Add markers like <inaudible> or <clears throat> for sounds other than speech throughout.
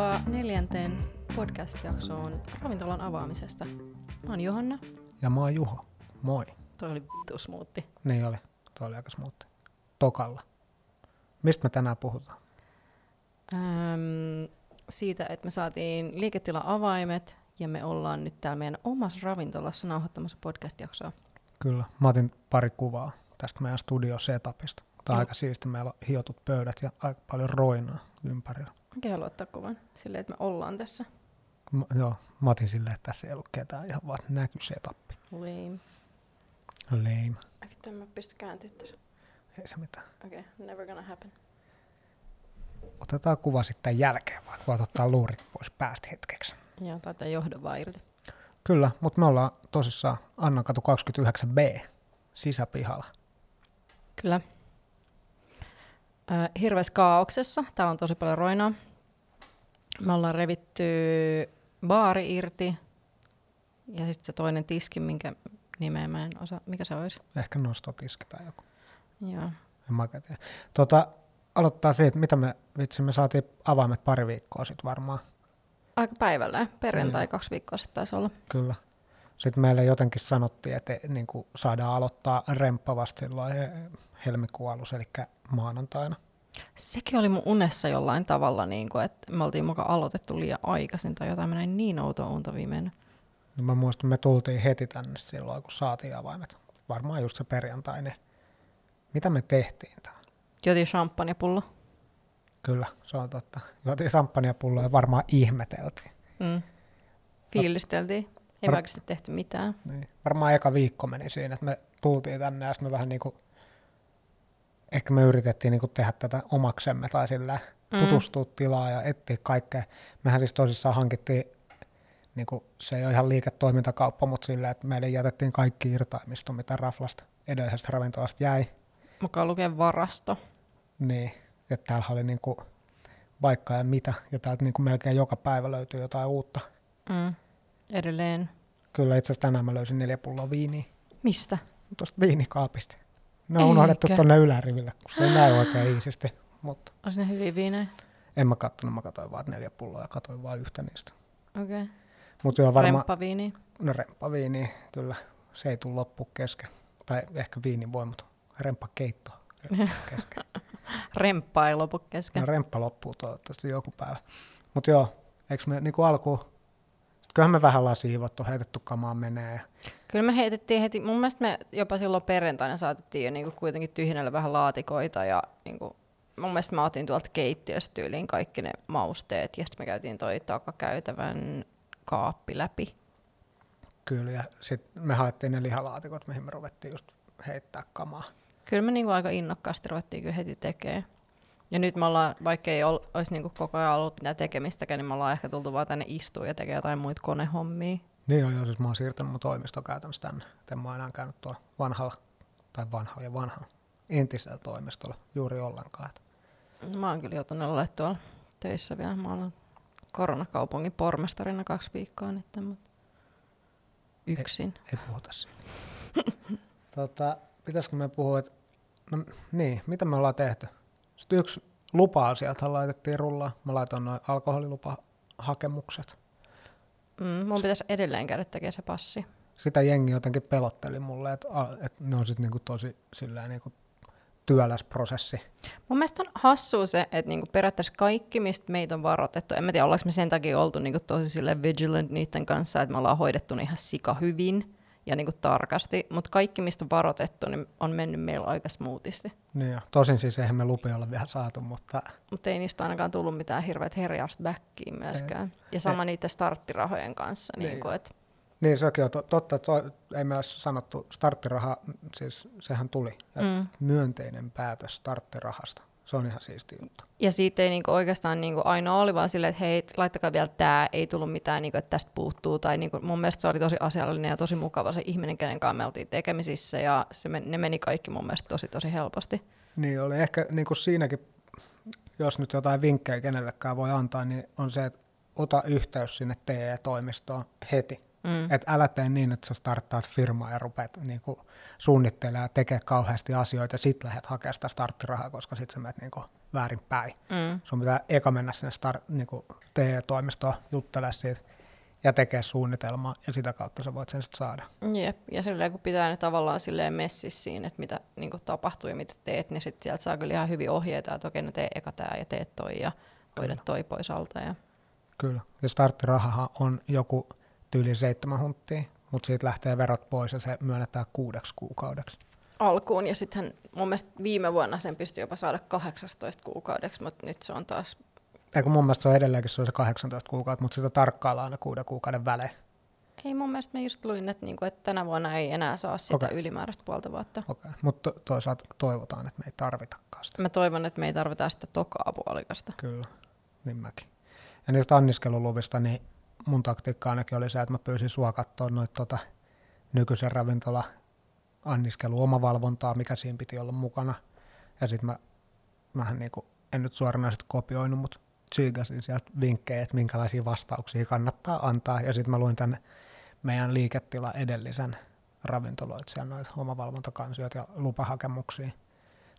Tervetuloa neljänteen podcast-jaksoon ravintolan avaamisesta. Mä oon Johanna. Ja mä oon Juho. Moi. Toi oli vittu smoothi. Niin oli. Toi oli aika smoothi. Tokalla. Mistä me tänään puhutaan? Öm, siitä, että me saatiin liiketila-avaimet ja me ollaan nyt täällä meidän omassa ravintolassa nauhoittamassa podcast-jaksoa. Kyllä. Mä otin pari kuvaa tästä meidän studio setupista. Tää on Joo. aika siisti. Meillä on hiotut pöydät ja aika paljon roinaa ympärillä. Mäkin haluan ottaa kuvan silleen, että me ollaan tässä. M- joo, mä otin silleen, että tässä ei ollut ketään. Ihan vaan näky setappi. Lame. Lame. En mä pysty kääntyä tässä. Ei se mitään. Okei, okay, never gonna happen. Otetaan kuva sitten jälkeen, vaikka voit ottaa luurit pois päästä hetkeksi. Joo, taitaa johdon vaan irti. Kyllä, mutta me ollaan tosissaan Annankatu 29b sisäpihalla. Kyllä. Ö, hirveässä kaauksessa. Täällä on tosi paljon roinaa. Me ollaan revitty baari irti. Ja sitten se toinen tiski, minkä nimeä mä en osaa. Mikä se olisi? Ehkä nostotiski tai joku. Joo. En mä. Tota, aloittaa siitä, mitä me, vitsi, me saatiin avaimet pari viikkoa sitten varmaan. Aika päivällä. Perjantai Niin. kaksi viikkoa sitten taisi olla. Kyllä. Sitten meille jotenkin sanottiin, että niin kuin saadaan aloittaa remppavasti silloin eh, helmikuun alussa, eli maanantaina. Sekin oli mun unessa jollain tavalla, niin kuin, että me oltiin mukaan aloitettu liian aikaisin tai jotain. Mä näin niin outoa unta viimein. No mä muistan, me tultiin heti tänne silloin, kun saatiin avaimet. Varmaan just se perjantai. Niin mitä me tehtiin täällä? Jotin champagnepullo. Kyllä, se on totta. Juotiin samppaniapulloa ja varmaan ihmeteltiin. Mm. Fiilisteltiin. Ei Var- oikeasti tehty mitään. Niin. Varmaan eka viikko meni siinä, että me tultiin tänne ja sitten me vähän niin kuin, ehkä me yritettiin niin kuin tehdä tätä omaksemme tai sillä Mm. tutustua tilaa ja etsiä kaikkea. Mehän siis tosissaan hankittiin, niin kuin, se ei ole ihan liiketoimintakauppa, mutta sillä, että meille jätettiin kaikki irtaimisto, mitä Raflasta edellisestä ravintolasta jäi. Mukaan lukee varasto. Niin, että täällä oli niin kuin vaikka ja mitä, ja täältä niin kuin melkein joka päivä löytyy jotain uutta. Mm. Edelleen. Kyllä itse asiassa tänään mä löysin neljä pulloa viiniä. Mistä? tuosta viinikaapista. Ne on Eikä. unohdettu tuonne yläriville, kun se ei näy oikein iisisti. Mutta Olisi ne hyviä viinejä? en mä kattonut, mä katsoin vaan neljä pulloa ja katsoin vaan yhtä niistä. Okei. Okay. Mutta joo, varmaan Remppaviini. no remppaviini, kyllä, se ei tule loppu kesken. Tai ehkä viinin voi, mutta remppakeitto <laughs> kesken. Remppa ei lopu kesken. No remppa loppuu toivottavasti joku päivä. Mutta joo, eikö me niinku alkuun, kyllähän me vähän ollaan siivottu, heitetty kamaa menee. ja Kyllä me heitettiin heti, mun mielestä me jopa silloin perjantaina saatettiin jo niinku kuitenkin tyhjennellä vähän laatikoita ja niinku, mun mielestä mä otin tuolta keittiöstä tyyliin kaikki ne mausteet ja sitten me käytiin toi takakäytävän kaappi läpi. Kyllä, ja sitten me haettiin ne lihalaatikot, mihin me ruvettiin just heittää kamaa. Kyllä me niinku aika innokkaasti ruvettiin kyllä heti tekemään. Ja nyt me ollaan, vaikka ei ol, olisi niinku koko ajan ollut mitään tekemistäkään, niin me ollaan ehkä tultu vaan tänne istua ja tekemään jotain muita konehommia. Niin joo, joo, siis mä oon siirtänyt mun toimisto käytännössä tänne. Et En mä enää käynyt tuolla vanhalla, tai vanhalla ja vanhalla, entisellä toimistolla juuri ollenkaan. Mä oon kyllä joutunut olla tuolla töissä vielä. Mä oon koronakaupungin pormestarina kaksi viikkoa nyt, mutta yksin. ei puhuta siitä. <laughs> tota, pitäisikö me puhua, että no niin, mitä me ollaan tehty? Sitten yksi lupa-asiathan laitettiin rullaan. Mä laitoin noin alkoholilupahakemukset. Mm, mun pitäisi edelleen käydä tekemään se passi. Sitä jengi jotenkin pelotteli mulle, että, että ne on sitten niinku tosi silleen niinku työläs prosessi. Mun mielestä on hassua se, että niinku periaatteessa kaikki, mistä meitä on varoitettu, en mä tiedä, ollaanko me sen takia oltu niinku tosi sille vigilant niiden kanssa, että me ollaan hoidettu ne ihan sika hyvin ja niinku tarkasti, mutta kaikki, mistä on varoitettu, niin on mennyt meillä aika smoothisti. Niin jo. Tosin siis eihän me lupia olla vielä saatu, mutta Mutta ei niistä ainakaan tullut mitään hirveät herjausta backiin myöskään. Ja sama niiden starttirahojen kanssa. Niin. Niin kuin, et, Niin, sekin on to- totta, että ei olisi sanottu starttiraha, siis sehän tuli. Ja mm. myönteinen päätös starttirahasta. Se on ihan siisti juttu. Ja siitä ei niinku oikeastaan niinku ainoa oli vaan silleen, että hei, laittakaa vielä tämä, ei tullut mitään, niinku, että tästä puuttuu. Tai niinku, mun mielestä se oli tosi asiallinen ja tosi mukava se ihminen, kenen kanssa me oltiin tekemisissä. Ja se men, ne meni kaikki mun mielestä tosi tosi helposti. Niin oli ehkä niin kuin siinäkin, jos nyt jotain vinkkejä kenellekään voi antaa, niin on se, että ota yhteys sinne TE-toimistoon heti. Mm. Että älä tee niin, että sä starttaat firmaa ja rupeat niin kuin, suunnittelemaan ja tekemään kauheasti asioita ja sit lähdet hakemaan sitä starttirahaa, koska sit sä menet niin kuin, väärin päin. Mm. Sun pitää eka mennä sinne start, niin kuin, TE-toimistoon juttelemaan siitä ja tekee suunnitelmaa, ja sitä kautta sä voit sen sitten saada. Jep, ja silleen kun pitää ne tavallaan silleen messissä siinä, että mitä niin tapahtuu ja mitä teet, niin sitten sieltä saa kyllä ihan hyvin ohjeita, että okei, no tee eka tää ja teet toi ja hoida toi pois alta. Ja... Kyllä, ja starttirahahan on joku tyyli seitsemän hunttia, mutta siitä lähtee verot pois ja se myönnetään kuudeksi kuukaudeksi. Alkuun, ja sitten mun mielestä viime vuonna sen pystyi jopa saada 18 kuukaudeksi, mutta nyt se on taas Eikö mun mielestä se on edelleenkin se, on se 18 kuukautta, mutta sitä tarkkaillaan aina kuuden kuukauden välein. Ei mun mielestä mä just luin, että, niinku, että tänä vuonna ei enää saa sitä okay. ylimääräistä puolta vuotta. Okei, okay. mutta toisaalta toivotaan, että me ei tarvitakaan sitä. Mä toivon, että me ei tarvita sitä tokaa puolikasta. Kyllä, niin mäkin. Ja niistä anniskeluluvista, niin mun taktiikka ainakin oli se, että mä pyysin sua katsoa noita tota, nykyisen ravintola anniskelu omavalvontaa, mikä siinä piti olla mukana. Ja sitten mä mähän niinku, en nyt suoranaisesti kopioinut, mutta tsiigasin sieltä vinkkejä, että minkälaisia vastauksia kannattaa antaa. Ja sitten mä luin tänne meidän liiketila edellisen ravintoloitsijan noita omavalvontakansioita ja lupahakemuksia.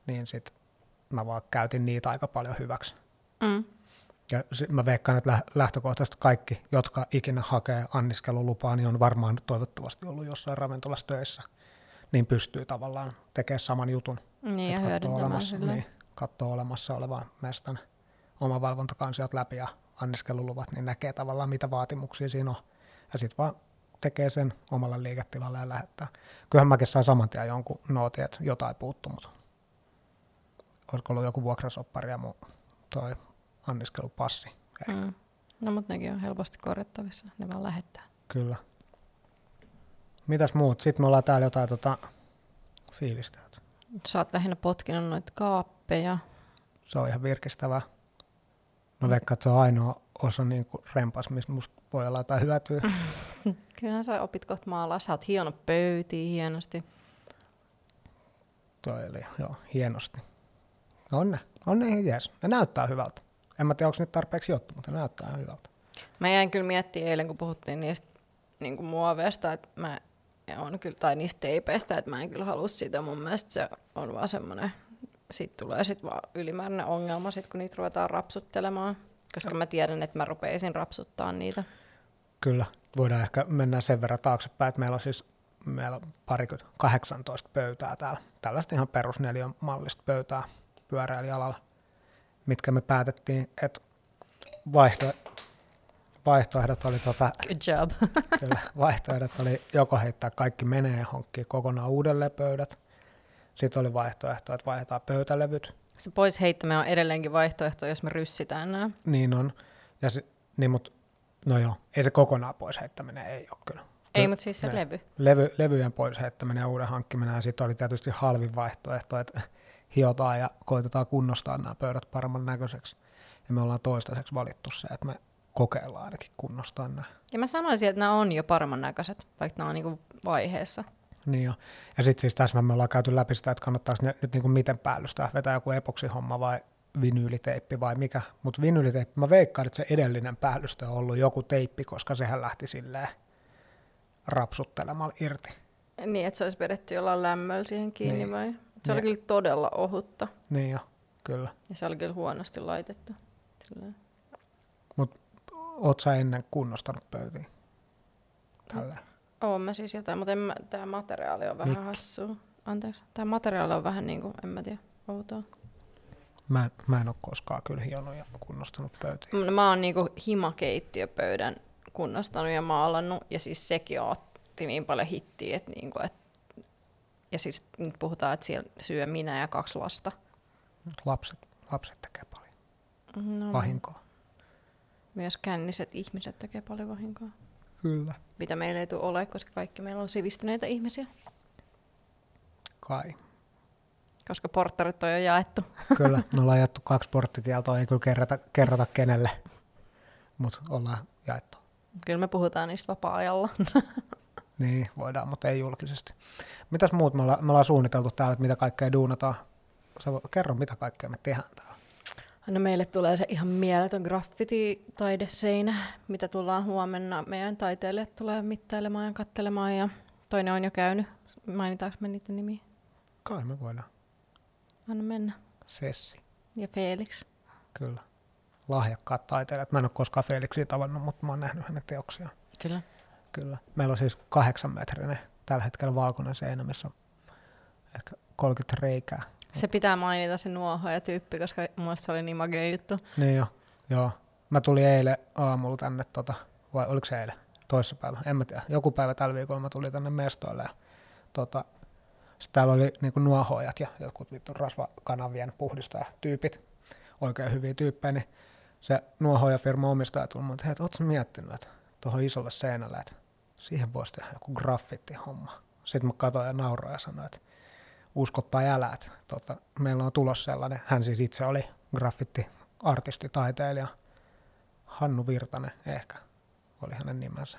Niin sitten mä vaan käytin niitä aika paljon hyväksi. Mm. Ja mä veikkaan, että lähtökohtaisesti kaikki, jotka ikinä hakee anniskelulupaa, niin on varmaan toivottavasti ollut jossain ravintolassa töissä, niin pystyy tavallaan tekemään saman jutun. Niin, ja hyödyntämään olemassa, niin, katsoo olemassa olevan mestan omavalvontakansiot läpi ja anniskeluluvat, niin näkee tavallaan mitä vaatimuksia siinä on. Ja sitten vaan tekee sen omalla liiketilalla ja lähettää. Kyllähän mäkin sain saman tien jonkun nootin, että jotain puuttuu, mutta olisiko ollut joku vuokrasoppari ja mun toi anniskelupassi. Ehkä. Mm. No mutta nekin on helposti korjattavissa, ne vaan lähettää. Kyllä. Mitäs muut? Sitten me ollaan täällä jotain tota, fiilistä. Sä oot lähinnä potkinut noita kaappeja. Se on ihan virkistävää. Mä veikkaan, että se on ainoa osa niin kuin rempas, missä musta voi olla jotain hyötyä. <laughs> Kyllähän sä opit kohta maalaa. Sä oot hieno pöytiä hienosti. Toi oli, joo, hienosti. On ne, on ne ihan jees. Ne näyttää hyvältä. En mä tiedä, onko nyt tarpeeksi juttu, mutta ne näyttää ihan hyvältä. Mä jäin kyllä miettimään eilen, kun puhuttiin niistä niin kuin muoveista, että mä on kyllä, tai niistä teipeistä, että mä en kyllä halua sitä. Mun mielestä se on vaan semmoinen sitten tulee sit vaan ylimääräinen ongelma, sit kun niitä ruvetaan rapsuttelemaan, koska mä tiedän, että mä rupeisin rapsuttaa niitä. Kyllä, voidaan ehkä mennä sen verran taaksepäin, että meillä on siis meillä on parikymmentä, 18 pöytää täällä. Tällaista ihan perusneliön mallista pöytää pyöräilijäalalla, mitkä me päätettiin, että vaihto, vaihtoehdot oli tota, Good job. <laughs> kyllä, vaihtoehdot oli joko heittää kaikki menee ja hankkia kokonaan uudelleen pöydät, sitten oli vaihtoehto, että vaihdetaan pöytälevyt. Se pois heittäminen on edelleenkin vaihtoehto, jos me ryssitään nämä. Niin on. Ja se, niin, mut, no joo, ei se kokonaan pois heittäminen ei ole kyllä. Ei, mutta siis se ne, levy. levy. Levyjen pois heittäminen ja uuden hankkiminen. Ja sitten oli tietysti halvin vaihtoehto, että hiotaan ja koitetaan kunnostaa nämä pöydät paremman näköiseksi. Ja me ollaan toistaiseksi valittu se, että me kokeillaan ainakin kunnostaa nämä. Ja mä sanoisin, että nämä on jo paremman näköiset, vaikka nämä on niinku vaiheessa. Niin jo. Ja sitten siis tässä me ollaan käyty läpi sitä, että kannattaisi ne, nyt niin kuin miten päällystää, vetää joku epoksihomma vai vinyyliteippi vai mikä. Mutta vinyyliteippi, mä veikkaan, että se edellinen päällystö on ollut joku teippi, koska sehän lähti silleen rapsuttelemalla irti. Niin, että se olisi vedetty jollain lämmöllä siihen kiinni niin. vai? Se oli kyllä todella ohutta. Niin jo, kyllä. Ja se oli kyllä huonosti laitettu. Mutta oot sä ennen kunnostanut pöytiin? Tällä. Oon mä siis jotain, mutta mä, tää materiaali on vähän Mik? hassua. Anteeksi. Tää materiaali on vähän niinku, en mä tiedä, outoa. Mä, mä en oo koskaan kyllä hionut ja kunnostanut pöytiä. Mä oon niinku himakeittiöpöydän kunnostanut ja maalannut, ja siis sekin otti niin paljon hittiä, että niinku, et, ja siis nyt puhutaan, että siellä syö minä ja kaksi lasta. Lapset, lapset tekee paljon no, vahinkoa. Myös känniset ihmiset tekee paljon vahinkoa. Kyllä. Mitä meillä ei tule ole, koska kaikki meillä on sivistyneitä ihmisiä. Kai. Koska porttarit on jo jaettu. <laughs> Kyllä, me ollaan jaettu kaksi porttikieltoa, ei kyllä kerrata, kerrota kenelle, mutta ollaan jaettu. Kyllä me puhutaan niistä vapaa-ajalla. <laughs> niin, voidaan, mutta ei julkisesti. Mitäs muut me ollaan, me ollaan suunniteltu täällä, että mitä kaikkea duunataan? Sä kerro, mitä kaikkea me tehdään täällä. No meille tulee se ihan mieletön graffiti-taideseinä, mitä tullaan huomenna. Meidän taiteilijat tulee mittailemaan ja kattelemaan ja toinen on jo käynyt. Mainitaanko me niiden nimiä? Kai me voidaan. Anna mennä. Sessi, Ja Felix. kyllä. Lahjakkaat taiteilijat. Mä en ole koskaan Felixia tavannut, mutta mä oon nähnyt hänen teoksiaan. Kyllä. Kyllä. Meillä on siis kahdeksan metrinen tällä hetkellä valkoinen seinä, missä on ehkä 30 reikää. Se pitää mainita se nuohoja tyyppi, koska mun se oli niin magea juttu. Niin jo, joo. Mä tulin eilen aamulla tänne, tota, vai oliko se eilen? Toissapäivä, en mä tiedä. Joku päivä tällä viikolla mä tulin tänne mestoille ja tota, sit täällä oli niinku nuohoajat ja jotkut vittu rasvakanavien puhdistajatyypit, oikein hyviä tyyppejä, niin se nuohoajafirma omistaja tuli mun, että hei, ootko miettinyt, että tuohon isolle seinälle, että siihen voisi tehdä joku graffiti-homma. Sitten mä katsoin ja nauroin ja sanoin, että usko tai älä, että tota, meillä on tulos sellainen. Hän siis itse oli graffiti-artisti, taiteilija. Hannu Virtanen ehkä oli hänen nimensä.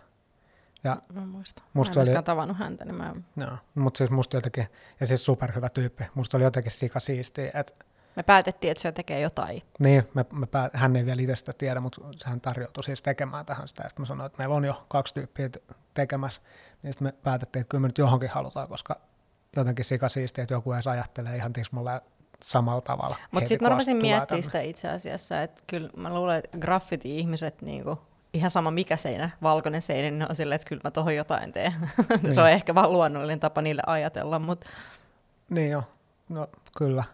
Ja Mä muistan. Musta mä en oli- tavannut häntä, niin mä... no, mutta siis musta jotenkin, ja siis superhyvä tyyppi. Musta oli jotenkin sika siistiä, että me päätettiin, että se tekee jotain. niin, me, me päät, hän ei vielä itse sitä tiedä, mutta hän tarjoutui siis tekemään tähän sitä. Sitten mä sanoin, että meillä on jo kaksi tyyppiä tekemässä. Niin sitten me päätettiin, että kyllä me nyt johonkin halutaan, koska jotenkin sika siistiä, että joku edes ajattelee ihan tismalleen samalla tavalla. Mutta sitten mä rupesin miettimään sitä itse asiassa, että kyllä mä luulen, että graffiti-ihmiset, niinku, ihan sama mikä seinä, valkoinen seinä, niin on silleen, että kyllä mä tohon jotain teen. Niin. <laughs> se on ehkä vaan luonnollinen tapa niille ajatella, mutta Niin joo, no kyllä,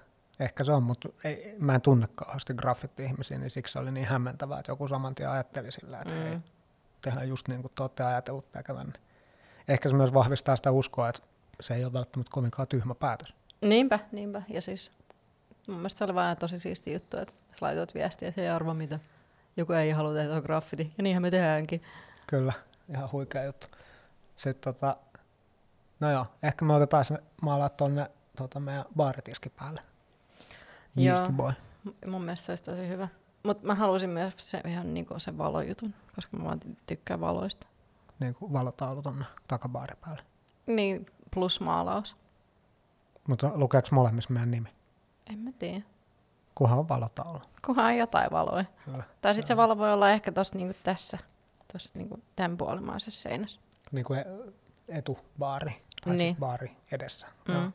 ehkä se on, mutta ei, mä en tunne kauheasti graffiti-ihmisiä, niin siksi se oli niin hämmentävää, että joku saman tien ajatteli sillä, että mm. hei, tehdään just niin kuin te olette ajatellut tekevän. Ehkä se myös vahvistaa sitä uskoa, että se ei ole välttämättä kovinkaan tyhmä päätös. niinpä, niinpä. Ja siis mun mielestä se oli vaan tosi siisti juttu, että laitoit viestiä, että ei arvo mitä. Joku ei halua tehdä graffiti, ja niinhän me tehdäänkin. Kyllä, ihan huikea juttu. Sitten tota, no joo, ehkä me otetaan se maalaa tonne tota, meidän baaritiski päälle. Joo. Yeasty boy. Mun mielestä se olisi tosi hyvä. Mutta mä halusin myös se, ihan niinku sen valojutun, koska mä vaan tykkään valoista. Niin kuin valotaulu tonne takabaari päälle. Niin, plus maalaus. Mutta lukeeko molemmissa meidän nimi? En mä tiedä. Kunhan on valotaulu. Kunhan on jotain valoja. Kyllä. Tai sitten se valo voi olla ehkä tossa niinku tässä, tossa niinku tämän puolimaisessa seinässä. Niin kuin e- etubaari. Tai Niin. baari edessä. Mm. Joo,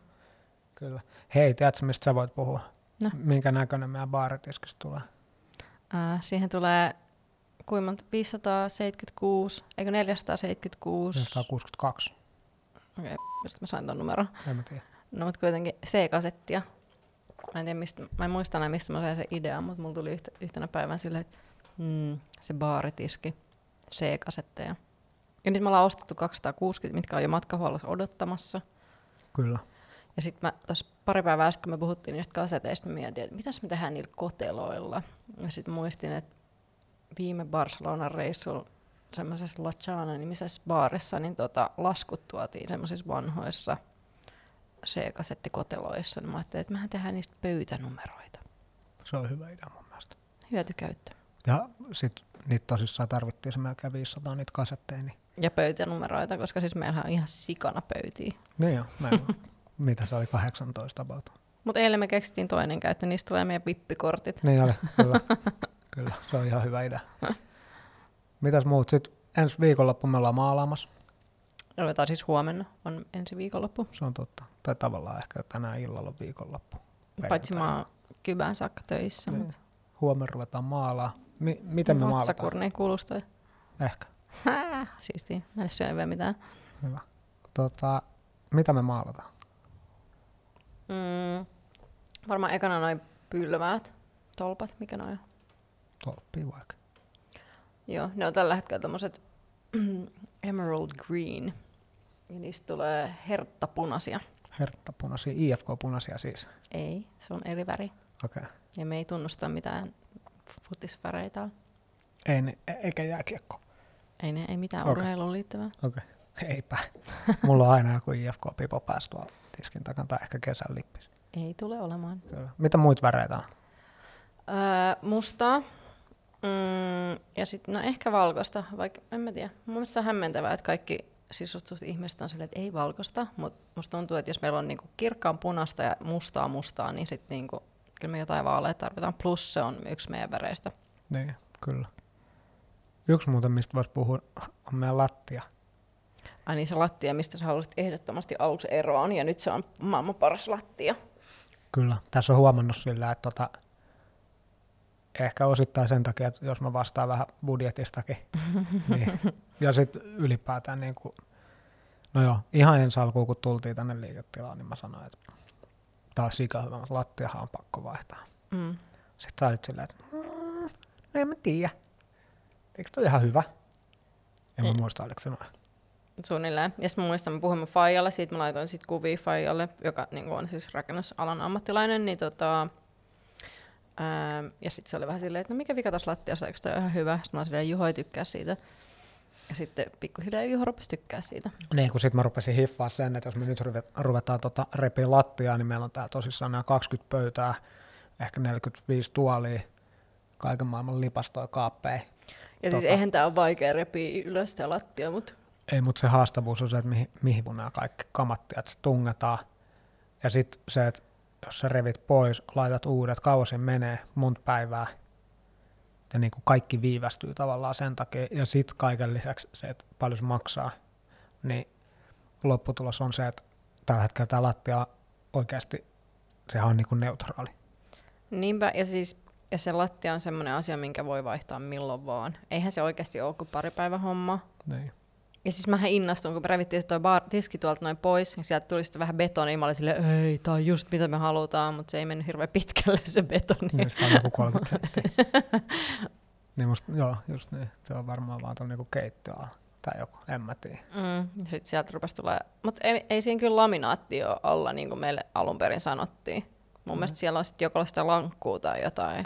kyllä. Hei, tiedätkö mistä sä voit puhua? No. Minkä näköinen meidän baaritiskistä tulee? Ää, siihen tulee kuinka monta? 576, eikö 476? 162. Okei, mistä mä sain ton numeron? En mä tiedä. No mutta kuitenkin C-kasettia. Mä en tiedä, mistä, mä en muista enää, mistä mä sain sen idean, mutta mulla tuli yhtä, yhtenä päivänä silleen, että mm, se baaritiski, C-kasetteja. Ja nyt me ollaan ostettu 260, mitkä on jo matkahuollossa odottamassa. Kyllä. Ja sitten mä tuossa pari päivää sitten, kun me puhuttiin niistä kaseteista, mä mietin, että mitäs me tehdään niillä koteloilla. Ja sitten muistin, että viime Barcelonan reissulla semmoisessa La Chana nimisessä baarissa, niin tota, laskut tuotiin semmoisissa vanhoissa C-kasettikoteloissa. Niin mä ajattelin, että mehän tehdään niistä pöytänumeroita. Se on hyvä idea mun mielestä. Hyötykäyttö. Ja sitten niitä tosissaan tarvittiin se melkein 500 niitä kasetteja. Niin, Ja pöytänumeroita, koska siis meillähän on ihan sikana pöytiä. niin jo, meillä on, <laughs> mitä se oli, 18 about. Mutta eilen me keksittiin toinen käyttö, niistä tulee meidän vippikortit. Niin oli, <laughs> kyllä. kyllä, se on ihan hyvä idea. Mitäs muut? Sitten ensi viikonloppu me ollaan maalaamassa. Ruvetaan siis huomenna, on ensi viikonloppu. Se on totta. Tai tavallaan ehkä tänään illalla on viikonloppu. Paitsi mä oon kybään saakka töissä, Niin. mutta Huomenna ruvetaan maalaa. Mi- miten me maalataan? vatsakurniin kuulostaa. Ehkä. Siistiä. Mä en syönyt vielä mitään. Hyvä. Tota, mitä me maalataan? Mm, varmaan ekana noin pylväät, tolpat, mikä noin on. Tolppia vaikka. Joo, ne on tällä hetkellä tommoset <clears throat> emerald green. Ja niistä tulee herttapunaisia. Herttapunaisia, IFK-punaisia siis. Ei, se on eri väri. Okei. Okay. Ja me ei tunnusta mitään futisväreitä. Ei, ne- e- eikä jääkiekko. Ei, ne, ei mitään okay. urheiluun liittyvää. Okei. Okay. Eipä. Mulla on aina joku IFK-pipo päässä tuolla tiskin takana tai ehkä kesän lippis. Ei tule olemaan. Kyllä. Mitä muita väreitä on? Öö, mustaa. Mm, ja sitten no ehkä valkoista, vaikka en mä tiedä. Mun mielestä se on hämmentävää, että kaikki sisustut ihmiset on silleen, että ei valkoista, mutta musta tuntuu, että jos meillä on niinku kirkkaan punaista ja mustaa mustaa, niin sitten niinku kyllä me jotain vaaleja tarvitaan. Plus se on yksi meidän väreistä. Niin, kyllä. Yksi muuten, mistä voisi puhua, on meidän lattia. Ai niin se lattia, mistä sä haluaisit ehdottomasti aluksi eroon, ja nyt se on maailman paras lattia. Kyllä. Tässä on huomannut sillä, että tota, ehkä osittain sen takia, että jos mä vastaan vähän budjetistakin. <laughs> niin. Ja sitten ylipäätään, niin kuin, no joo, ihan ensi alkuun kun tultiin tänne liiketilaan, niin mä sanoin, että taas sika hyvä, mutta lattiahan on pakko vaihtaa. Mm. Sitten sä olit silleen, että mm, no en mä tiedä. Eikö toi ihan hyvä? En mä muista, oliko se noin. Suunnilleen. Ja sitten mä muistan, mä puhuin Fajalle, siitä mä laitoin sit kuvia Fajalle, joka niin on siis rakennusalan ammattilainen, niin tota, ää, ja sitten se oli vähän silleen, että no mikä vika tässä lattiassa, eikö toi ihan hyvä? Sitten mä olin silleen, Juho ei tykkää siitä. Ja sitten pikkuhiljaa Juho rupesi tykkää siitä. Niin, kun sitten mä rupesin hiffaa sen, että jos me nyt ruvet- ruvetaan tota repiä lattiaa, niin meillä on täällä tosissaan nämä 20 pöytää, ehkä 45 tuolia, kaiken maailman lipastoja, kaappeja. Ja siis Tota. eihän tää ole vaikea repiä ylös sitä lattia, mutta Ei, mutta se haastavuus on se, että mihin, mihin mun nämä kaikki kamattiat tungetaan. Ja sitten se, että jos sä revit pois, laitat uudet, kauan menee, monta päivää. Ja niin kuin kaikki viivästyy tavallaan sen takia. Ja sitten kaiken lisäksi se, että paljon se maksaa. Niin lopputulos on se, että tällä hetkellä tämä lattia oikeasti, sehän on niin kuin neutraali. niinpä. Ja siis ja se lattia on semmoinen asia, minkä voi vaihtaa milloin vaan. Eihän se oikeasti ole kuin pari päivän homma. Niin. Ja siis mähän innostuin, kun me revittiin se toi bar, tiski tuolta noin pois, ja sieltä tuli sitten vähän betonia, mä olin silleen, ei, tää on just mitä me halutaan, mutta se ei mennyt hirveän pitkälle se betoni. Niin, sitä on joku 30 <laughs> senttiä. niin musta, joo, just niin. Se on varmaan vaan tuon niinku keittiöala tai joku, en mä tiedä. Mm, ja sitten sieltä rupesi tulee, mutta ei, ei siinä kyllä laminaatti ole alla, niin kuin meille alun perin sanottiin. Mun mm. mielestä siellä on sitten joko sitä lankkuu tai jotain.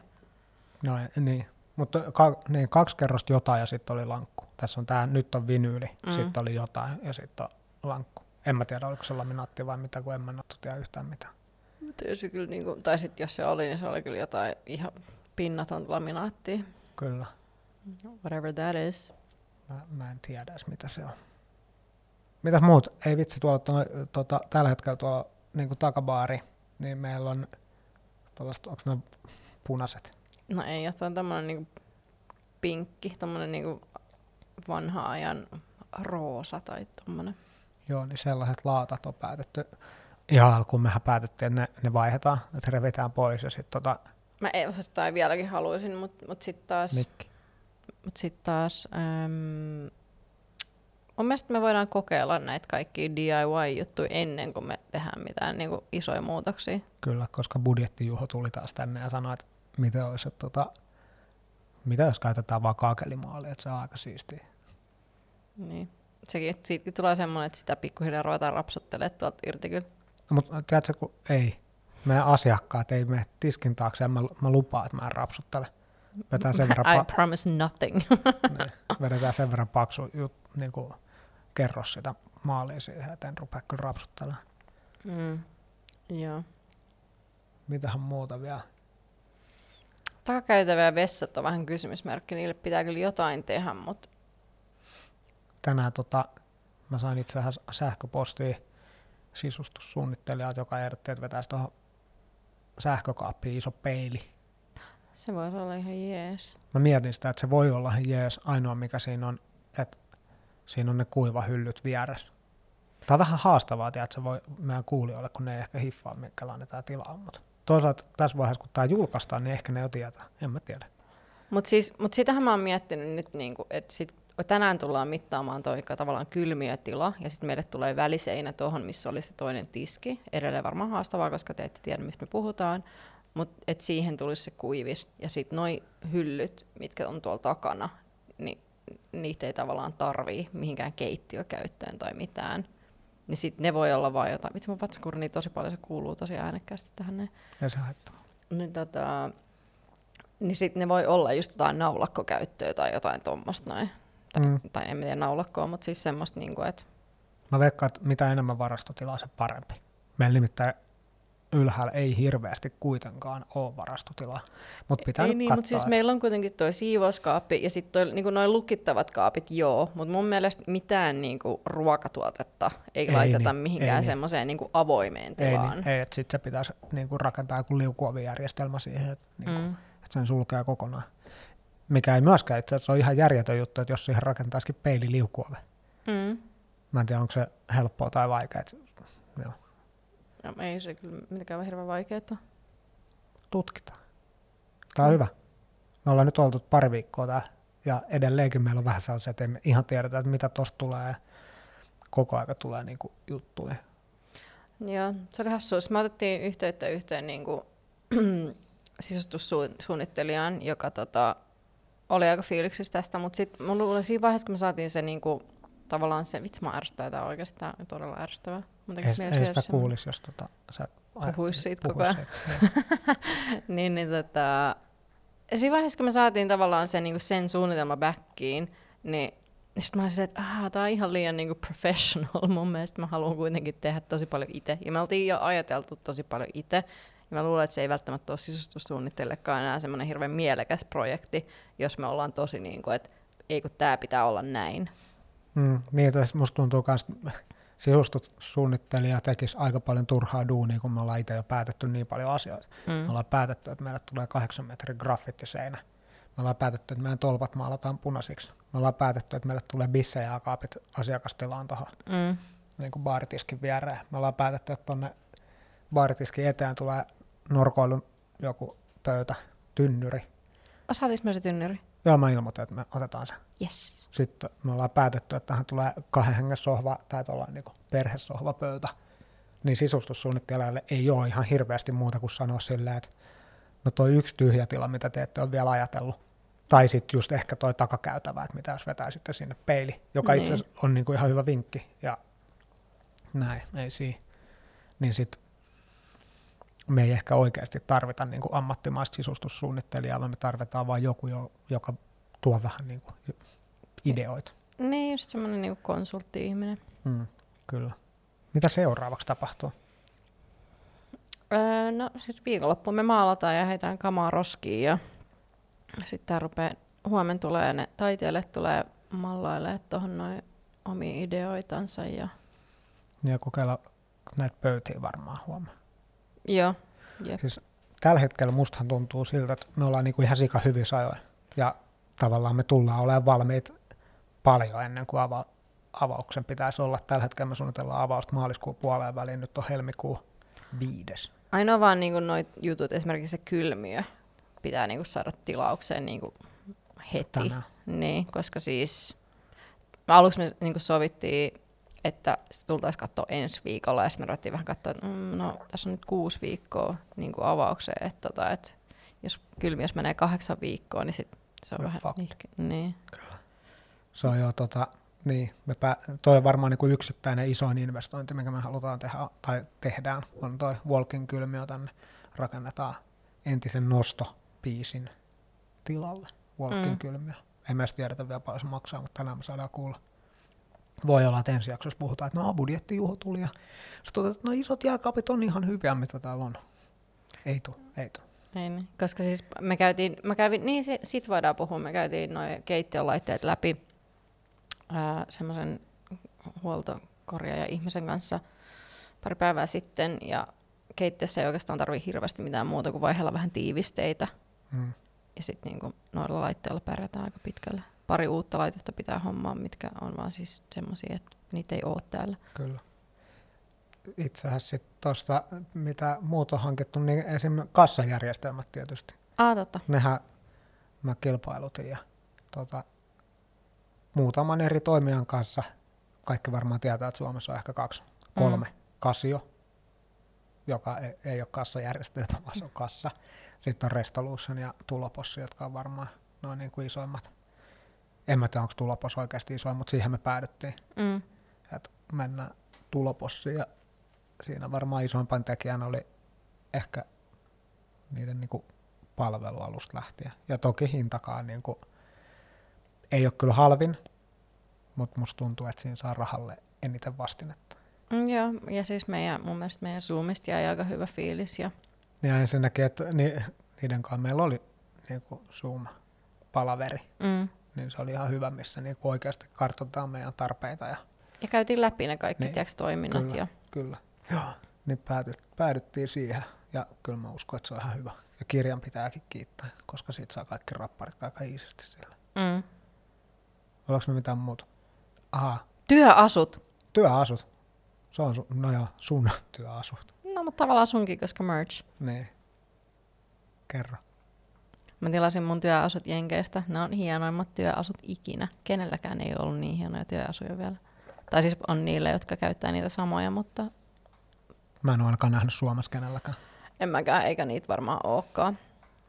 No niin, mutta ka, niin, kaksi kerrosta jotain ja sitten oli lankku. Tässä on tää, nyt on vinyyli, Mm. sitten oli jotain ja sitten on lankku. En mä tiedä, oliko se laminaatti vai mitä, kun en mä tiedä yhtään mitään. Se kyllä, niin kuin, tai sitten jos se oli, niin se oli kyllä jotain ihan pinnaton laminaattia. Kyllä, Whatever that is. mä, mä en tiedä edes mitä se on. Mitäs muut? Ei vitsi, tuolla toi, tota, tällä hetkellä tuolla niin takabaari, niin meillä on tuollaiset, onko ne punaiset? No ei, jotain tämmönen niinku pinkki, tämmönen niinku vanha ajan roosa tai tommonen. Joo, niin sellaiset laatat on päätetty. Ihan alkuun mehän päätettiin, että ne, ne vaihdetaan, että revitään pois ja sitten tota, Mä ei osittain vieläkin haluaisin, mutta mut sitten taas, mikki. mut sit taas äm, mun mielestä me voidaan kokeilla näitä kaikkia DIY-juttuja ennen kuin me tehdään mitään niinku isoja muutoksia. Kyllä, koska budjettijuho tuli taas tänne ja sanoi, että mitä olisi, että tota, mitä jos käytetään vaan kaakelimaalia, että se on aika siistiä. Niin. Sekin, siitäkin tulee semmoinen, että sitä pikkuhiljaa ruvetaan rapsuttelemaan tuolta irti kyllä. Mutta tiedätkö, kun ei, meidän asiakkaat ei mene tiskin taakse ja mä, mä lupaan, että mä en rapsuttele. Vetää sen verran, <laughs> I pa- promise nothing. niin, <laughs> vedetään sen verran paksu jut, niin kuin, kerros sitä maalia siihen, että en rupea kyllä rapsuttelemaan. mm. Joo. Mitähän muuta vielä? Takakäytävä ja vessat on vähän kysymysmerkki. Niille pitää kyllä jotain tehdä, mutta tänään tota, mä sain itse asiassa sähköpostia sisustussuunnittelijat, joka ehdotti, että vetäisi tuohon sähkökaappiin iso peili. se voisi olla ihan jees. Mä mietin sitä, että se voi olla ihan jees. Ainoa mikä siinä on, että siinä on ne kuivahyllyt vieressä. Tämä on vähän haastavaa, että se voi meidän kuulijoille, kun ne ei ehkä hiffaa, minkälainen tämä tila on. Mutta toisaalta tässä vaiheessa, kun tämä julkaistaan, niin ehkä ne jo tietää. En mä tiedä. Mutta siis, mut sitähän mä oon miettinyt nyt, niinku, että sit, tänään tullaan mittaamaan toi tavallaan kylmiötila, ja sitten meille tulee väliseinä tuohon, missä oli se toinen tiski. Edelleen varmaan haastavaa, koska te ette tiedä, mistä me puhutaan. Mutta et siihen tulisi se kuivis. Ja sitten noi hyllyt, mitkä on tuolla takana, niin niitä ei tavallaan tarvii mihinkään keittiökäyttöön tai mitään. Niin sitten ne voi olla vaan jotain. Vitsi mun vatsakurni niin tosi paljon, se kuuluu tosi äänekkäästi tähän näin. Ei se haittaa. Niin, tota, niin sitten ne voi olla just jotain naulakkokäyttöä tai jotain tuommoista noin. Tai, Mm. tai en tiedä naulakkoa, mutta siis semmoista, niinku, että Mä veikkaan, että mitä enemmän varastotilaa, se parempi. Meillä nimittäin ylhäällä ei hirveästi kuitenkaan ole varastotilaa. Mutta pitää Ei niin, mutta siis että- meillä on kuitenkin toi siivouskaappi ja sitten niin noin lukittavat kaapit, joo, mutta mun mielestä mitään niin kuin, ruokatuotetta ei, Ei laiteta niin, mihinkään ei niin. semmoiseen niin kuin, avoimeen ei, tilaan. niin, ei että sitten se pitäisi niinku rakentaa joku liukuovijärjestelmä siihen, että niinku, Mm. että sen sulkee kokonaan. Mikä ei myöskään itse asiassa ole ihan järjetön juttu, että jos siihen rakentaisikin peililiukuove. Mm. Mä en tiedä, onko se helppoa tai vaikeaa. Joo, No, ei se kyllä mitenkään hirveän vaikeaa. tutkitaan. Tämä on hyvä. Me ollaan nyt oltu pari viikkoa täällä ja edelleenkin meillä on vähän sellaisia, että ei me ihan tiedetä, että mitä tosta tulee. Ja koko aika tulee niinku juttuja. Joo, se oli hassua. Siis Me otettiin yhteyttä yhteen niin kuin, <clears throat> sisustussuunnittelijaan, joka tota, oli aika fiiliksissä tästä, mutta sitten mun luulen siinä vaiheessa, kun me saatiin se niin kuin, tavallaan se, vitsi mä ärsyttää, tämä tää on todella ärsyttävää. Mun Ei, ei sitä kuulisi, jos tota, sä Puhuis siitä koko ajan. <laughs> niin, niin tota, siinä vaiheessa, kun me saatiin tavallaan sen, niin sen suunnitelma backiin, niin sitten mä olin silleen, että ah, tää on ihan liian niin professional <laughs> mun mielestä. Mä haluan kuitenkin tehdä tosi paljon itse. Ja me oltiin jo ajateltu tosi paljon itse. Ja mä luulen, että se ei välttämättä ole sisustussuunnittelijakaan enää semmoinen hirveän mielekäs projekti, jos me ollaan tosi niin kuin, että ei kun tää pitää olla näin. Mm, niin, tässä musta tuntuu myös, sisustussuunnittelija tekisi aika paljon turhaa duunia, kun me ollaan itse jo päätetty niin paljon asioita. Mm. Me ollaan päätetty, että meille tulee kahdeksan metrin graffittiseinä. Me ollaan päätetty, että meidän tolpat maalataan punaisiksi. Me ollaan päätetty, että meille tulee bissejä ja kaapit asiakastilaan tuohon Mm. niin kuin baaritiskin viereen. Me ollaan päätetty, että tuonne baaritiskin eteen tulee norkoilun joku pöytä, tynnyri. Osaatiinko me se tynnyri? Joo, mä ilmoitin, että me otetaan se. Yes. Sitten me ollaan päätetty, että tähän tulee kahden hengen sohva tai tuolla niin perhesohvapöytä. Niin sisustussuunnittelijalle ei ole ihan hirveästi muuta kuin sanoa silleen, että no toi yksi tyhjä tila, mitä te ette ole vielä ajatellut. Tai sitten just ehkä toi takakäytävä, että mitä jos vetää sitten sinne peili, joka Niin. itse asiassa on niin kuin ihan hyvä vinkki. Ja näin, ei siinä. Niin sitten me ei ehkä oikeasti tarvita niin kuin ammattimaista sisustussuunnittelijaa, vaan me tarvitaan vain joku, jo- joka tuo vähän niin kuin ideoita. Niin, just semmoinen niin konsultti-ihminen. Mm, kyllä. Mitä seuraavaksi tapahtuu? Öö, no siis viikonloppuun me maalataan ja heitään kamaa roskiin ja sitten rupeaa, huomenna tulee ne taiteilijat tulee mallailemaan tuohon noin omia ideoitansa ja Ja kokeilla näitä pöytiä varmaan huomenna. Joo, jep. Siis tällä hetkellä mustahan tuntuu siltä, että me ollaan niinku ihan sika hyvissä ajoin. Ja tavallaan me tullaan olemaan valmiit paljon ennen kuin ava- avauksen pitäisi olla. Tällä hetkellä me suunnitellaan avausta maaliskuun puoleen väliin, nyt on helmikuun viides. Ainoa vaan niinku noit jutut, esimerkiksi se kylmiö, pitää niinku saada tilaukseen niinku heti. Tänään. Niin, koska siis aluksi me niinku sovittiin, että tultaisiin katsoa ensi viikolla, ja sitten me ruvettiin vähän katsoa, että mm, no, tässä on nyt kuusi viikkoa niinku avaukseen, että tota, et jos kylmiössä menee kahdeksan viikkoa, niin sit se on No vähän fuck. nihke. Niin. Se on jo tota, niin, me pää, toi on varmaan niin kuin yksittäinen isoin investointi, mikä me halutaan tehdä, tai tehdään, on toi Walking kylmiö tänne. Rakennetaan entisen nostopiisin tilalle Walking Mm. kylmiö. Ei me edes tiedetä vielä paljon se maksaa, mutta tänään me saadaan kuulla. Voi olla, että ensi jaksossa puhutaan, että no budjettijuhu tuli ja sitten että no isot jääkaapit on ihan hyviä, mitä täällä on. Ei tuu, ei tuu. Ei niin. Koska siis me käytiin, mä kävin, niin si- sit voidaan puhua, me käytiin noin keittiön laitteet läpi semmoisen huoltokorjaaja ihmisen kanssa pari päivää sitten ja keittiössä ei oikeastaan tarvii hirveästi mitään muuta kuin vaihella vähän tiivisteitä Mm. ja sitten niinku noilla laitteilla pärjätään aika pitkälle. Pari uutta laitetta pitää hommaa, mitkä on vaan siis semmoisia, että niitä ei ole täällä. Kyllä. Itse asiassa sitten tuosta, mitä muut on hankittu, niin esimerkiksi kassajärjestelmät tietysti. Ah, totta. Nehän mä kilpailutin ja tota, muutaman eri toimijan kanssa, kaikki varmaan tietää, että Suomessa on ehkä kaksi, kolme mm. Casio, joka ei, ei ole kassajärjestelmä, vaan se on kassa. Sitten on Restolution ja Tulopossi, jotka on varmaan noin niin kuin isoimmat. En mä tiedä, onko Tulopos oikeasti isoin, mutta siihen me päädyttiin Mm. että mennään tulopossiin ja siinä varmaan isoimpaan tekijänä oli ehkä niiden niinku palvelualusta lähtien. Ja toki hintakaan niinku, ei ole kyllä halvin, mutta musta tuntuu, että siinä saa rahalle eniten vastinetta. Mm, joo, ja siis meidän, mun mielestä meidän Zoomista jäi aika hyvä fiilis. Ja... Ja ensinnäkin, että ni, niiden kanssa meillä oli niin kuin Zoom-palaveri, Mm. Niin se oli ihan hyvä, missä niin oikeasti kartoitetaan meidän tarpeita. Ja, Ja käytiin läpi ne kaikki Niin, niin, toiminnot. kyllä. Ja... kyllä. Joo. Niin päädyt, päädyttiin siihen, ja kyllä mä uskon, että se on ihan hyvä. Ja kirjan pitääkin kiittää, koska siitä saa kaikki rapparit aika iisisti siellä. Mm. Ollaanko me mitään muuta? Aha, Työasut. työasut. Se on sun, no joo, sun <laughs> työasut. No, mutta tavallaan sunkin, koska merch. Niin. Kerro. Mä tilasin mun työasut Jenkeistä. Ne on hienoimmat työasut ikinä. Kenelläkään ei ollut niin hienoja työasuja vielä. Tai siis on niille, jotka käyttää niitä samoja, mutta Mä en ole ainakaan nähnyt Suomessa kenelläkään. en mäkään, eikä niitä varmaan olekaan.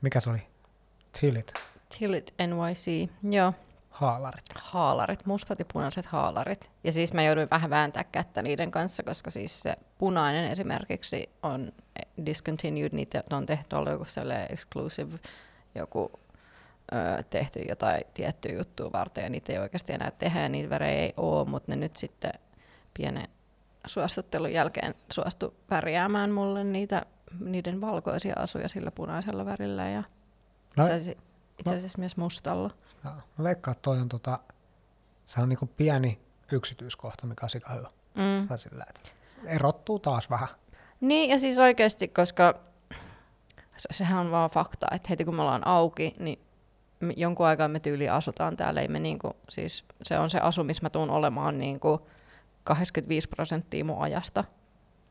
Mikä se oli? Tilit. Tillit NYC, joo. Haalarit. Haalarit, mustat ja punaiset haalarit. Ja siis mä jouduin vähän vääntää kättä niiden kanssa, koska siis se punainen esimerkiksi on discontinued, niitä on tehty ollut joku sellainen exclusive, joku ö, tehty jotain tiettyä juttua varten ja niitä ei oikeasti enää tehdä ja niitä värejä ei ole, mutta ne nyt sitten pienen suostuttelun jälkeen suostu värjäämään mulle niitä, niiden valkoisia asuja sillä punaisella värillä ja No- itse asiassa, itse asiassa myös mustalla. Joo. Mä veikkaan, että toi on tota, se on niinku pieni yksityiskohta, mikä on sika hyvä. Mm. Sillä, että erottuu taas vähän. Niin, ja siis oikeasti, koska se, sehän on vaan fakta, että heti kun me ollaan auki, niin me, jonkun aikaa me tyyli asutaan täällä. Ei me niinku, siis se on se asu, missä mä tuun olemaan niinku 85 prosenttia mun ajasta.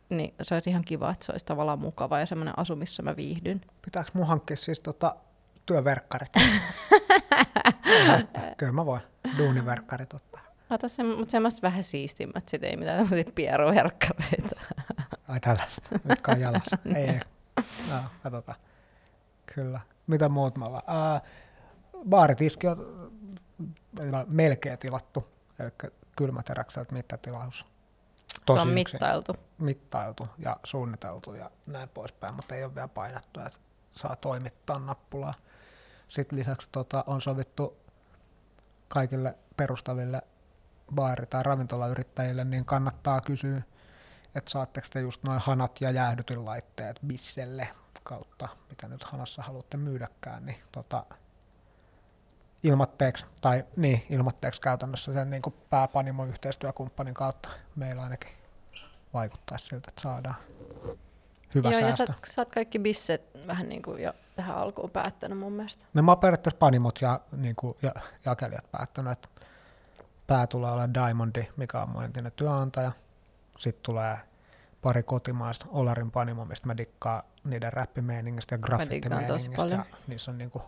Niin se olisi ihan kiva, että se olisi tavallaan mukava ja semmoinen asu, missä mä viihdyn. Pitääkö mun hankkia siis tota, työverkkarit? <laughs> Kyllä mä voin duuniverkkarit ottaa. Ota se, mutta semmoista vähän siistimmät, sit ei mitään tämmöisiä pieruherkkareita. Ai tällaista, mitkä on jalassa. ei, ei. No, katsotaan. Kyllä. Mitä muut me ollaan? Ää, baaritiski on äh, melkein tilattu. Eli kylmäteräkseltä mittatilaus. se on yksin- mittailtu. mittailtu ja suunniteltu ja näin poispäin, mutta ei ole vielä painettu, että saa toimittaa nappulaa. Sitten lisäksi tota, on sovittu kaikille perustaville baari- tai ravintolayrittäjille, niin kannattaa kysyä, että saatteko te just noin hanat ja jäähdytinlaitteet bisselle kautta, mitä nyt hanassa haluatte myydäkään, niin tota, ilmatteeksi, tai niin, ilmatteeksi käytännössä sen niin pääpanimo yhteistyökumppanin kautta meillä ainakin vaikuttaisi siltä, että saadaan hyvä Joo, ja säästö. sä, sä oot kaikki bisset vähän niin kuin jo tähän alkuun päättänyt mun mielestä. No mä oon periaatteessa panimot ja, niin kuin, ja jakelijat päättänyt, että pää tulee olemaan Diamondi, mikä on mun entinen työnantaja. Sitten tulee pari kotimaista Olarin panimo, mistä mä dikkaan niiden räppimeiningistä ja graffitimeiningistä. Ja niissä on niin kuin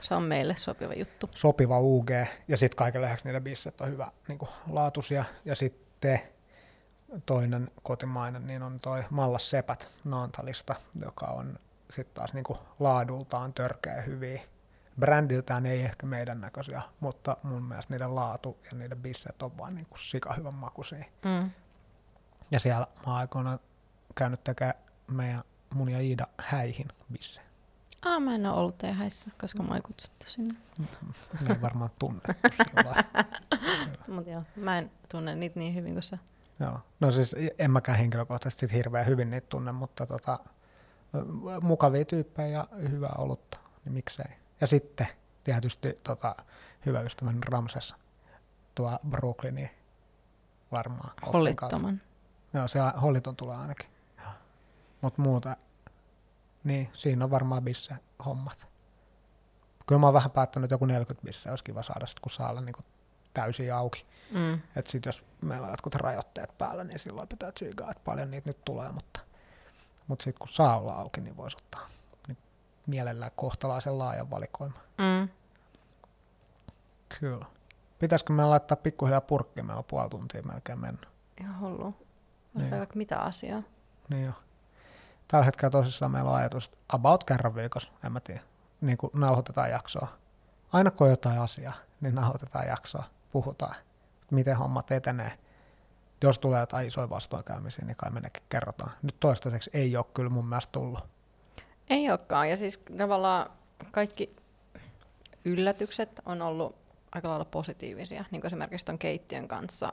Se on meille sopiva juttu. sopiva UG, ja sitten kaiken lisäksi niiden bisset on hyvä niin kuin laatuisia. Ja sitten toinen kotimainen, niin on toi Mallas Sepät Naantalista, joka on sitten taas niin kuin laadultaan törkeä hyviä. Brändiltään ei ehkä meidän näköisiä, mutta mun mielestä niiden laatu ja niiden bisset on vaan niin kuin sika hyvän makuisia. Mm. Ja siellä mä oon aikoinaan käynyt tekemään meidän mun ja Iida häihin bisse. Ah, mä en ole ollut teidän häissä, koska mä ei kutsuttu sinne. <laughs> Ne ei varmaan sillä <laughs> Mutta joo, mä en tunne niitä niin hyvin kuin sä. Joo. No siis en mäkään henkilökohtaisesti sit hirveän hyvin niitä tunne, mutta tota, mukavia tyyppejä ja hyvää olutta, niin miksei. Ja sitten tietysti tota, hyvä ystäväni Ramses tuo Brooklyniin varmaan. koffin kautta. Joo, se holliton tulee ainakin. Mutta muuta, niin siinä on varmaan bisse hommat. Kyllä mä oon vähän päättänyt, että joku 40 bisse olisi kiva saada, sit, kun saa olla niin täysin auki. Mm. Että sitten jos meillä on jotkut rajoitteet päällä, niin silloin pitää tsiigaa, että paljon niitä nyt tulee, mutta, mutta sitten kun saa olla auki, niin voisi ottaa niin mielellään kohtalaisen laajan valikoiman. Mm. Kyllä. Pitäisikö me laittaa pikkuhiljaa purkkiin? Meillä on puoli tuntia melkein mennyt. Ihan hullu. Niin. Vaikka mitä asiaa. Niin jo. Tällä hetkellä tosissaan meillä on ajatus about kerran viikossa, en mä tiedä. Niin kuin nauhoitetaan jaksoa. Aina kun on jotain asiaa, niin nauhoitetaan jaksoa, puhutaan, miten hommat etenee. Jos tulee jotain isoja vastoinkäymisiä, niin kai me nekin kerrotaan. Nyt toistaiseksi ei ole kyllä mun mielestä tullut. Ei olekaan. Ja siis tavallaan kaikki yllätykset on ollut aika lailla positiivisia. Niin kuin esimerkiksi ton keittiön kanssa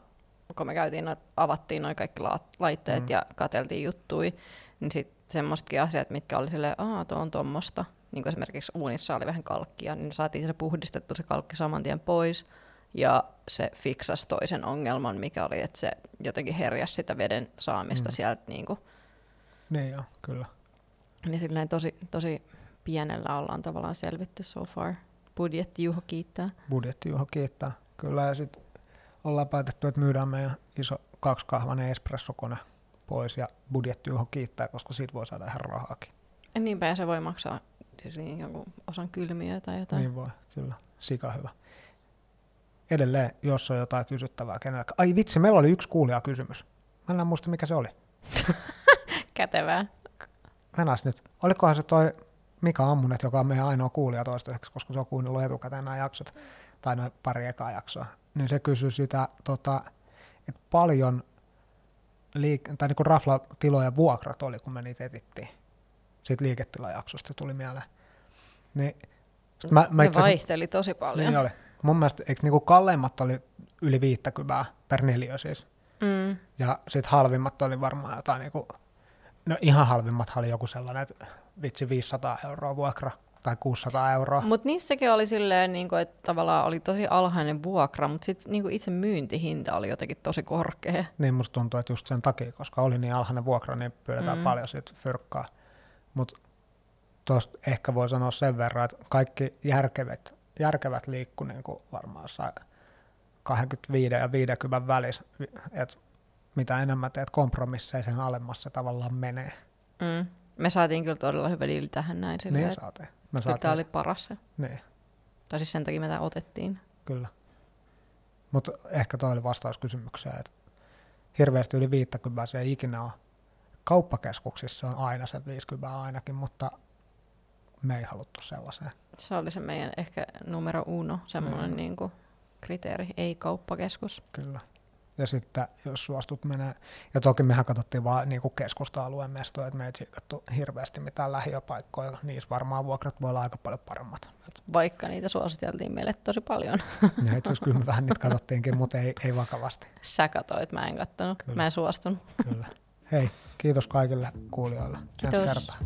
kun me käytiin, avattiin noin kaikki laitteet mm. ja kateltiin juttui, niin sitten semmoistakin asiat, mitkä oli silleen, aah, tuo on tuommoista, niin kuin esimerkiksi uunissa oli vähän kalkkia, niin saatiin se puhdistettu se kalkki saman tien pois, ja se fiksasi toisen ongelman, mikä oli, että se jotenkin herjasi sitä veden saamista mm. sieltä. Niin, kuin. niin joo, kyllä. Niin silleen tosi, tosi pienellä ollaan tavallaan selvitty so far. Budjetti Juho kiittää. Budjetti Juho kiittää, kyllä. Ja sitten ollaan päätetty, että myydään meidän iso kaksikahvainen espressokone pois ja budjetti Juho kiittää, koska siitä voi saada ihan rahaakin. Niinpä ja se voi maksaa siis niin jonkun osan kylmiä tai jotain. Niin voi, kyllä. Sika hyvä. Edelleen, jos on jotain kysyttävää kenellä. Ai vitsi, meillä oli yksi kuulija kysymys. Mä en muista, mikä se oli. <laughs> Kätevää. Mennään nyt. Olikohan se toi Mika Ammunet, joka on meidän ainoa kuulija toistaiseksi, koska se on kuunnellut etukäteen nämä jaksot, tai noin pari ekaa jaksoa, niin se kysyi sitä, tota, että paljon liik- tai niin raflatilojen vuokrat oli, kun me niitä etittiin. Siitä liiketilajaksosta tuli mieleen. Niin, mä, mä itse, vaihteli tosi paljon. Niin oli. Mun mielestä eikö niinku kalleimmat oli yli 50 per neliö siis. Mm. Ja sitten halvimmat oli varmaan jotain niinku, no ihan halvimmat oli joku sellainen, että vitsi 500 euroa vuokra tai 600 euroa. Mutta niissäkin oli silleen, niin kuin, että tavallaan oli tosi alhainen vuokra, mutta sitten niin itse myyntihinta oli jotenkin tosi korkea. Niin musta tuntuu, että just sen takia, koska oli niin alhainen vuokra, niin pyydetään mm. paljon siitä fyrkkaa. Mutta tuosta ehkä voi sanoa sen verran, että kaikki järkevät, järkevät liikku niin kuin varmaan sai 25 ja 50 välissä, että mitä enemmän teet kompromisseja, sen alemmassa tavallaan menee. Mm. Me saatiin kyllä todella hyvä diili tähän näin. Silleen, niin saatiin. Me saatiin. Tämä oli paras. Niin. Tai siis sen takia me tämä otettiin. Kyllä. Mutta ehkä toi oli vastaus kysymykseen, että hirveästi yli 50 se ei ikinä ole. Kauppakeskuksissa on aina se 50 ainakin, mutta me ei haluttu sellaiseen. Se oli se meidän ehkä numero uno, semmoinen mm. niin kriteeri, ei kauppakeskus. Kyllä. Ja sitten jos suostut menee, ja toki mehän katsottiin vaan niin kuin keskusta-alueen mestoja, että me ei tsiikattu hirveästi mitään lähiöpaikkoja, niissä varmaan vuokrat voi olla aika paljon paremmat. Vaikka niitä suositeltiin meille tosi paljon. Ja itse asiassa kyllä me vähän niitä katsottiinkin, mutta ei, ei vakavasti. Sä katsoit, mä en kattonut, kyllä. mä en suostunut. Kyllä. Hei, kiitos kaikille kuulijoille. Kiitos. Ensi kertaa.